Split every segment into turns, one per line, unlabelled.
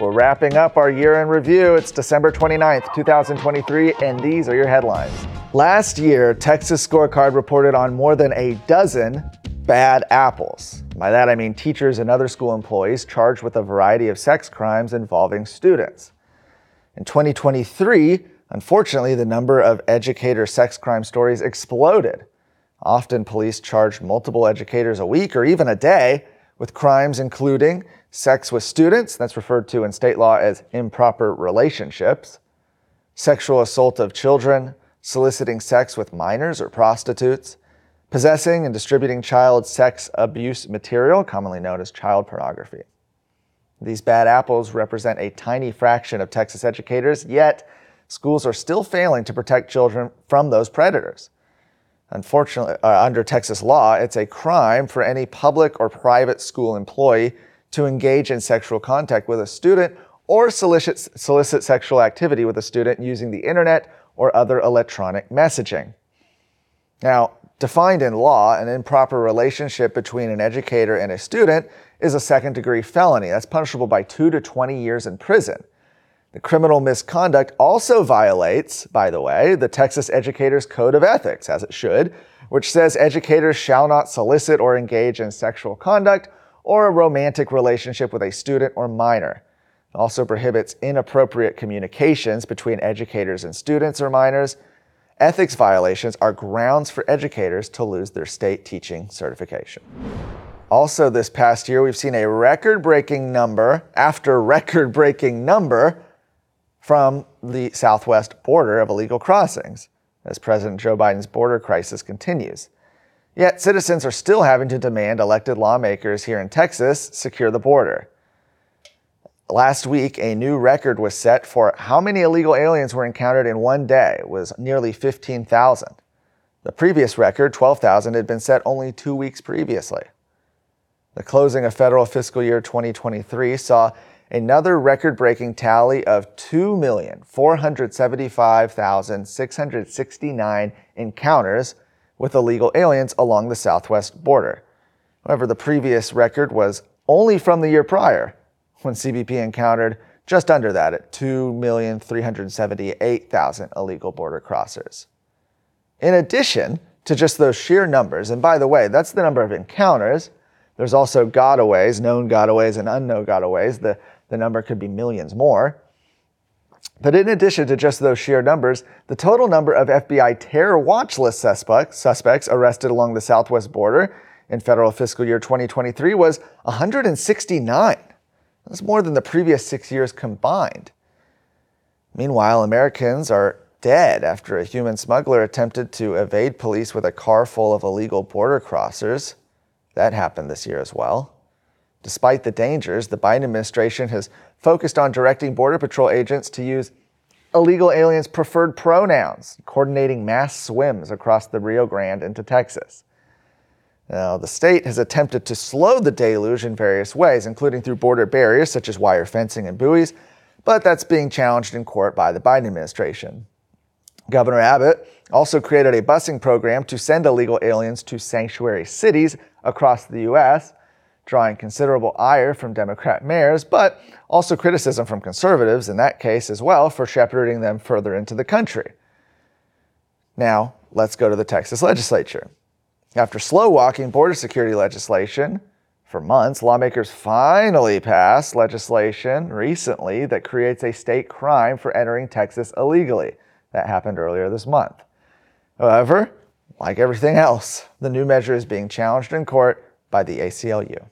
We're wrapping up our year in review. It's December 29th, 2023, and these are your headlines. Last year, Texas Scorecard reported on more than a dozen bad apples. By that, I mean teachers and other school employees charged with a variety of sex crimes involving students. In 2023, unfortunately, the number of educator sex crime stories exploded. Often, police charged multiple educators a week or even a day with crimes including sex with students, that's referred to in state law as improper relationships, sexual assault of children, soliciting sex with minors or prostitutes, possessing and distributing child sex abuse material, commonly known as child pornography. These bad apples represent a tiny fraction of Texas educators, yet schools are still failing to protect children from those predators. Unfortunately, uh, under Texas law, it's a crime for any public or private school employee to engage in sexual contact with a student or solicit, solicit sexual activity with a student using the internet or other electronic messaging. Now, defined in law, an improper relationship between an educator and a student is a second degree felony. That's punishable by two to 20 years in prison. The criminal misconduct also violates, by the way, the Texas Educators Code of Ethics, as it should, which says educators shall not solicit or engage in sexual conduct or a romantic relationship with a student or minor. It also prohibits inappropriate communications between educators and students or minors. Ethics violations are grounds for educators to lose their state teaching certification. Also, this past year, we've seen a record breaking number after record breaking number from the southwest border of illegal crossings as President Joe Biden's border crisis continues. Yet, citizens are still having to demand elected lawmakers here in Texas secure the border. Last week, a new record was set for how many illegal aliens were encountered in one day. It was nearly 15,000. The previous record, 12,000, had been set only two weeks previously. The closing of federal fiscal year 2023 saw another record breaking tally of 2,475,669 encounters with illegal aliens along the southwest border. However, the previous record was only from the year prior, when CBP encountered just under that at 2,378,000 illegal border crossers. In addition to just those sheer numbers, and by the way, that's the number of encounters, there's also gotaways, known gotaways and unknown gotaways. The the number could be millions more. But in addition to just those sheer numbers, the total number of FBI terror watch list suspects, suspects arrested along the southwest border in federal fiscal year 2023 was 169. That's more than the previous six years combined. Meanwhile, Americans are dead after a human smuggler attempted to evade police with a car full of illegal border crossers. That happened this year as well. Despite the dangers, the Biden administration has focused on directing Border Patrol agents to use illegal aliens' preferred pronouns, coordinating mass swims across the Rio Grande into Texas. Now, the state has attempted to slow the deluge in various ways, including through border barriers such as wire fencing and buoys, but that's being challenged in court by the Biden administration. Governor Abbott also created a busing program to send illegal aliens to sanctuary cities across the U.S drawing considerable ire from Democrat mayors, but also criticism from conservatives in that case as well for shepherding them further into the country. Now, let's go to the Texas legislature. After slow walking border security legislation for months, lawmakers finally passed legislation recently that creates a state crime for entering Texas illegally. That happened earlier this month. However, like everything else, the new measure is being challenged in court by the ACLU.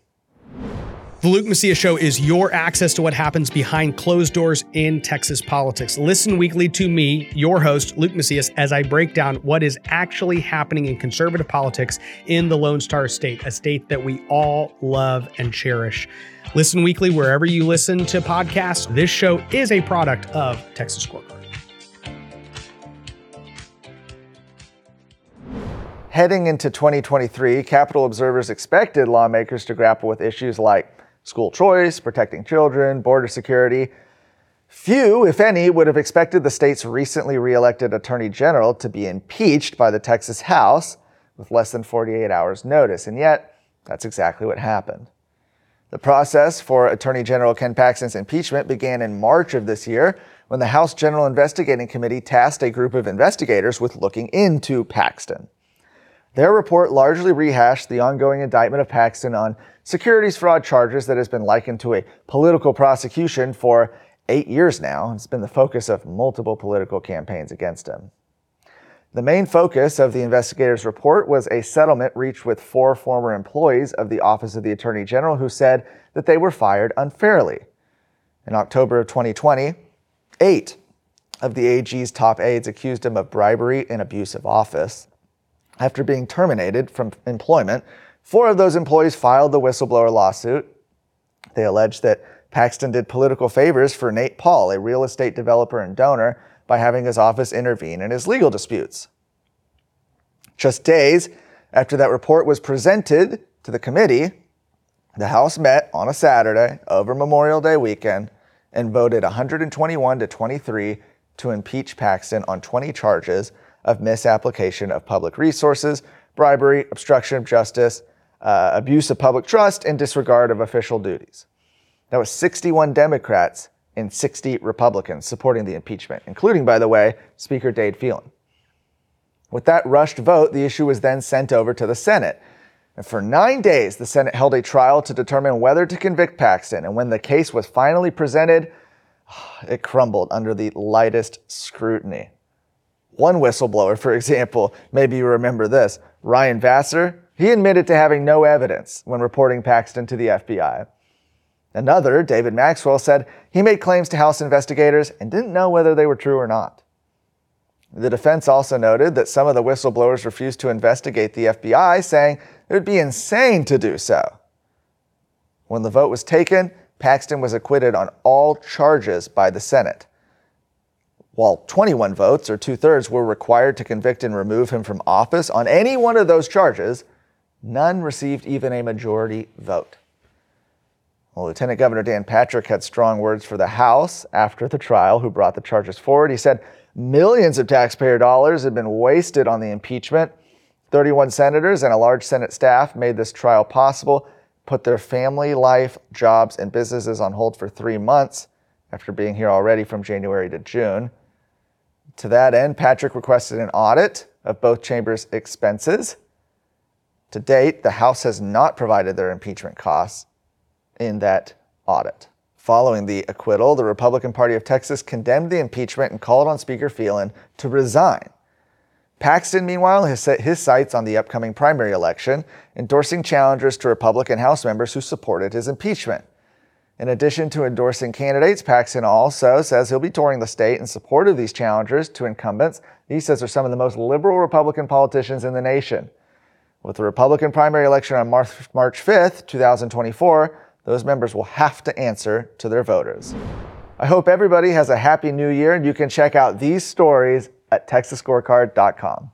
The Luke Macias Show is your access to what happens behind closed doors in Texas politics. Listen weekly to me, your host, Luke Macias, as I break down what is actually happening in conservative politics in the Lone Star State, a state that we all love and cherish. Listen weekly wherever you listen to podcasts. This show is a product of Texas Scorecard.
Heading into 2023, Capitol observers expected lawmakers to grapple with issues like school choice, protecting children, border security. Few, if any, would have expected the state's recently reelected attorney general to be impeached by the Texas House with less than 48 hours' notice, and yet that's exactly what happened. The process for Attorney General Ken Paxton's impeachment began in March of this year when the House General Investigating Committee tasked a group of investigators with looking into Paxton. Their report largely rehashed the ongoing indictment of Paxton on securities fraud charges that has been likened to a political prosecution for eight years now. It's been the focus of multiple political campaigns against him. The main focus of the investigators' report was a settlement reached with four former employees of the Office of the Attorney General who said that they were fired unfairly. In October of 2020, eight of the AG's top aides accused him of bribery and abuse of office. After being terminated from employment, four of those employees filed the whistleblower lawsuit. They alleged that Paxton did political favors for Nate Paul, a real estate developer and donor, by having his office intervene in his legal disputes. Just days after that report was presented to the committee, the House met on a Saturday over Memorial Day weekend and voted 121 to 23 to impeach Paxton on 20 charges of misapplication of public resources, bribery, obstruction of justice, uh, abuse of public trust, and disregard of official duties. That was 61 Democrats and 60 Republicans supporting the impeachment, including, by the way, Speaker Dade Phelan. With that rushed vote, the issue was then sent over to the Senate. And for nine days, the Senate held a trial to determine whether to convict Paxton. And when the case was finally presented, it crumbled under the lightest scrutiny. One whistleblower, for example, maybe you remember this, Ryan Vassar, he admitted to having no evidence when reporting Paxton to the FBI. Another, David Maxwell, said he made claims to House investigators and didn't know whether they were true or not. The defense also noted that some of the whistleblowers refused to investigate the FBI, saying it would be insane to do so. When the vote was taken, Paxton was acquitted on all charges by the Senate. While 21 votes, or two thirds, were required to convict and remove him from office on any one of those charges, none received even a majority vote. Well, Lieutenant Governor Dan Patrick had strong words for the House after the trial, who brought the charges forward. He said millions of taxpayer dollars had been wasted on the impeachment. 31 senators and a large Senate staff made this trial possible, put their family life, jobs, and businesses on hold for three months after being here already from January to June. To that end, Patrick requested an audit of both chambers' expenses. To date, the House has not provided their impeachment costs in that audit. Following the acquittal, the Republican Party of Texas condemned the impeachment and called on Speaker Phelan to resign. Paxton, meanwhile, has set his sights on the upcoming primary election, endorsing challengers to Republican House members who supported his impeachment. In addition to endorsing candidates, Paxton also says he'll be touring the state in support of these challengers to incumbents he says are some of the most liberal Republican politicians in the nation. With the Republican primary election on March, March 5th, 2024, those members will have to answer to their voters. I hope everybody has a happy new year and you can check out these stories at texasscorecard.com.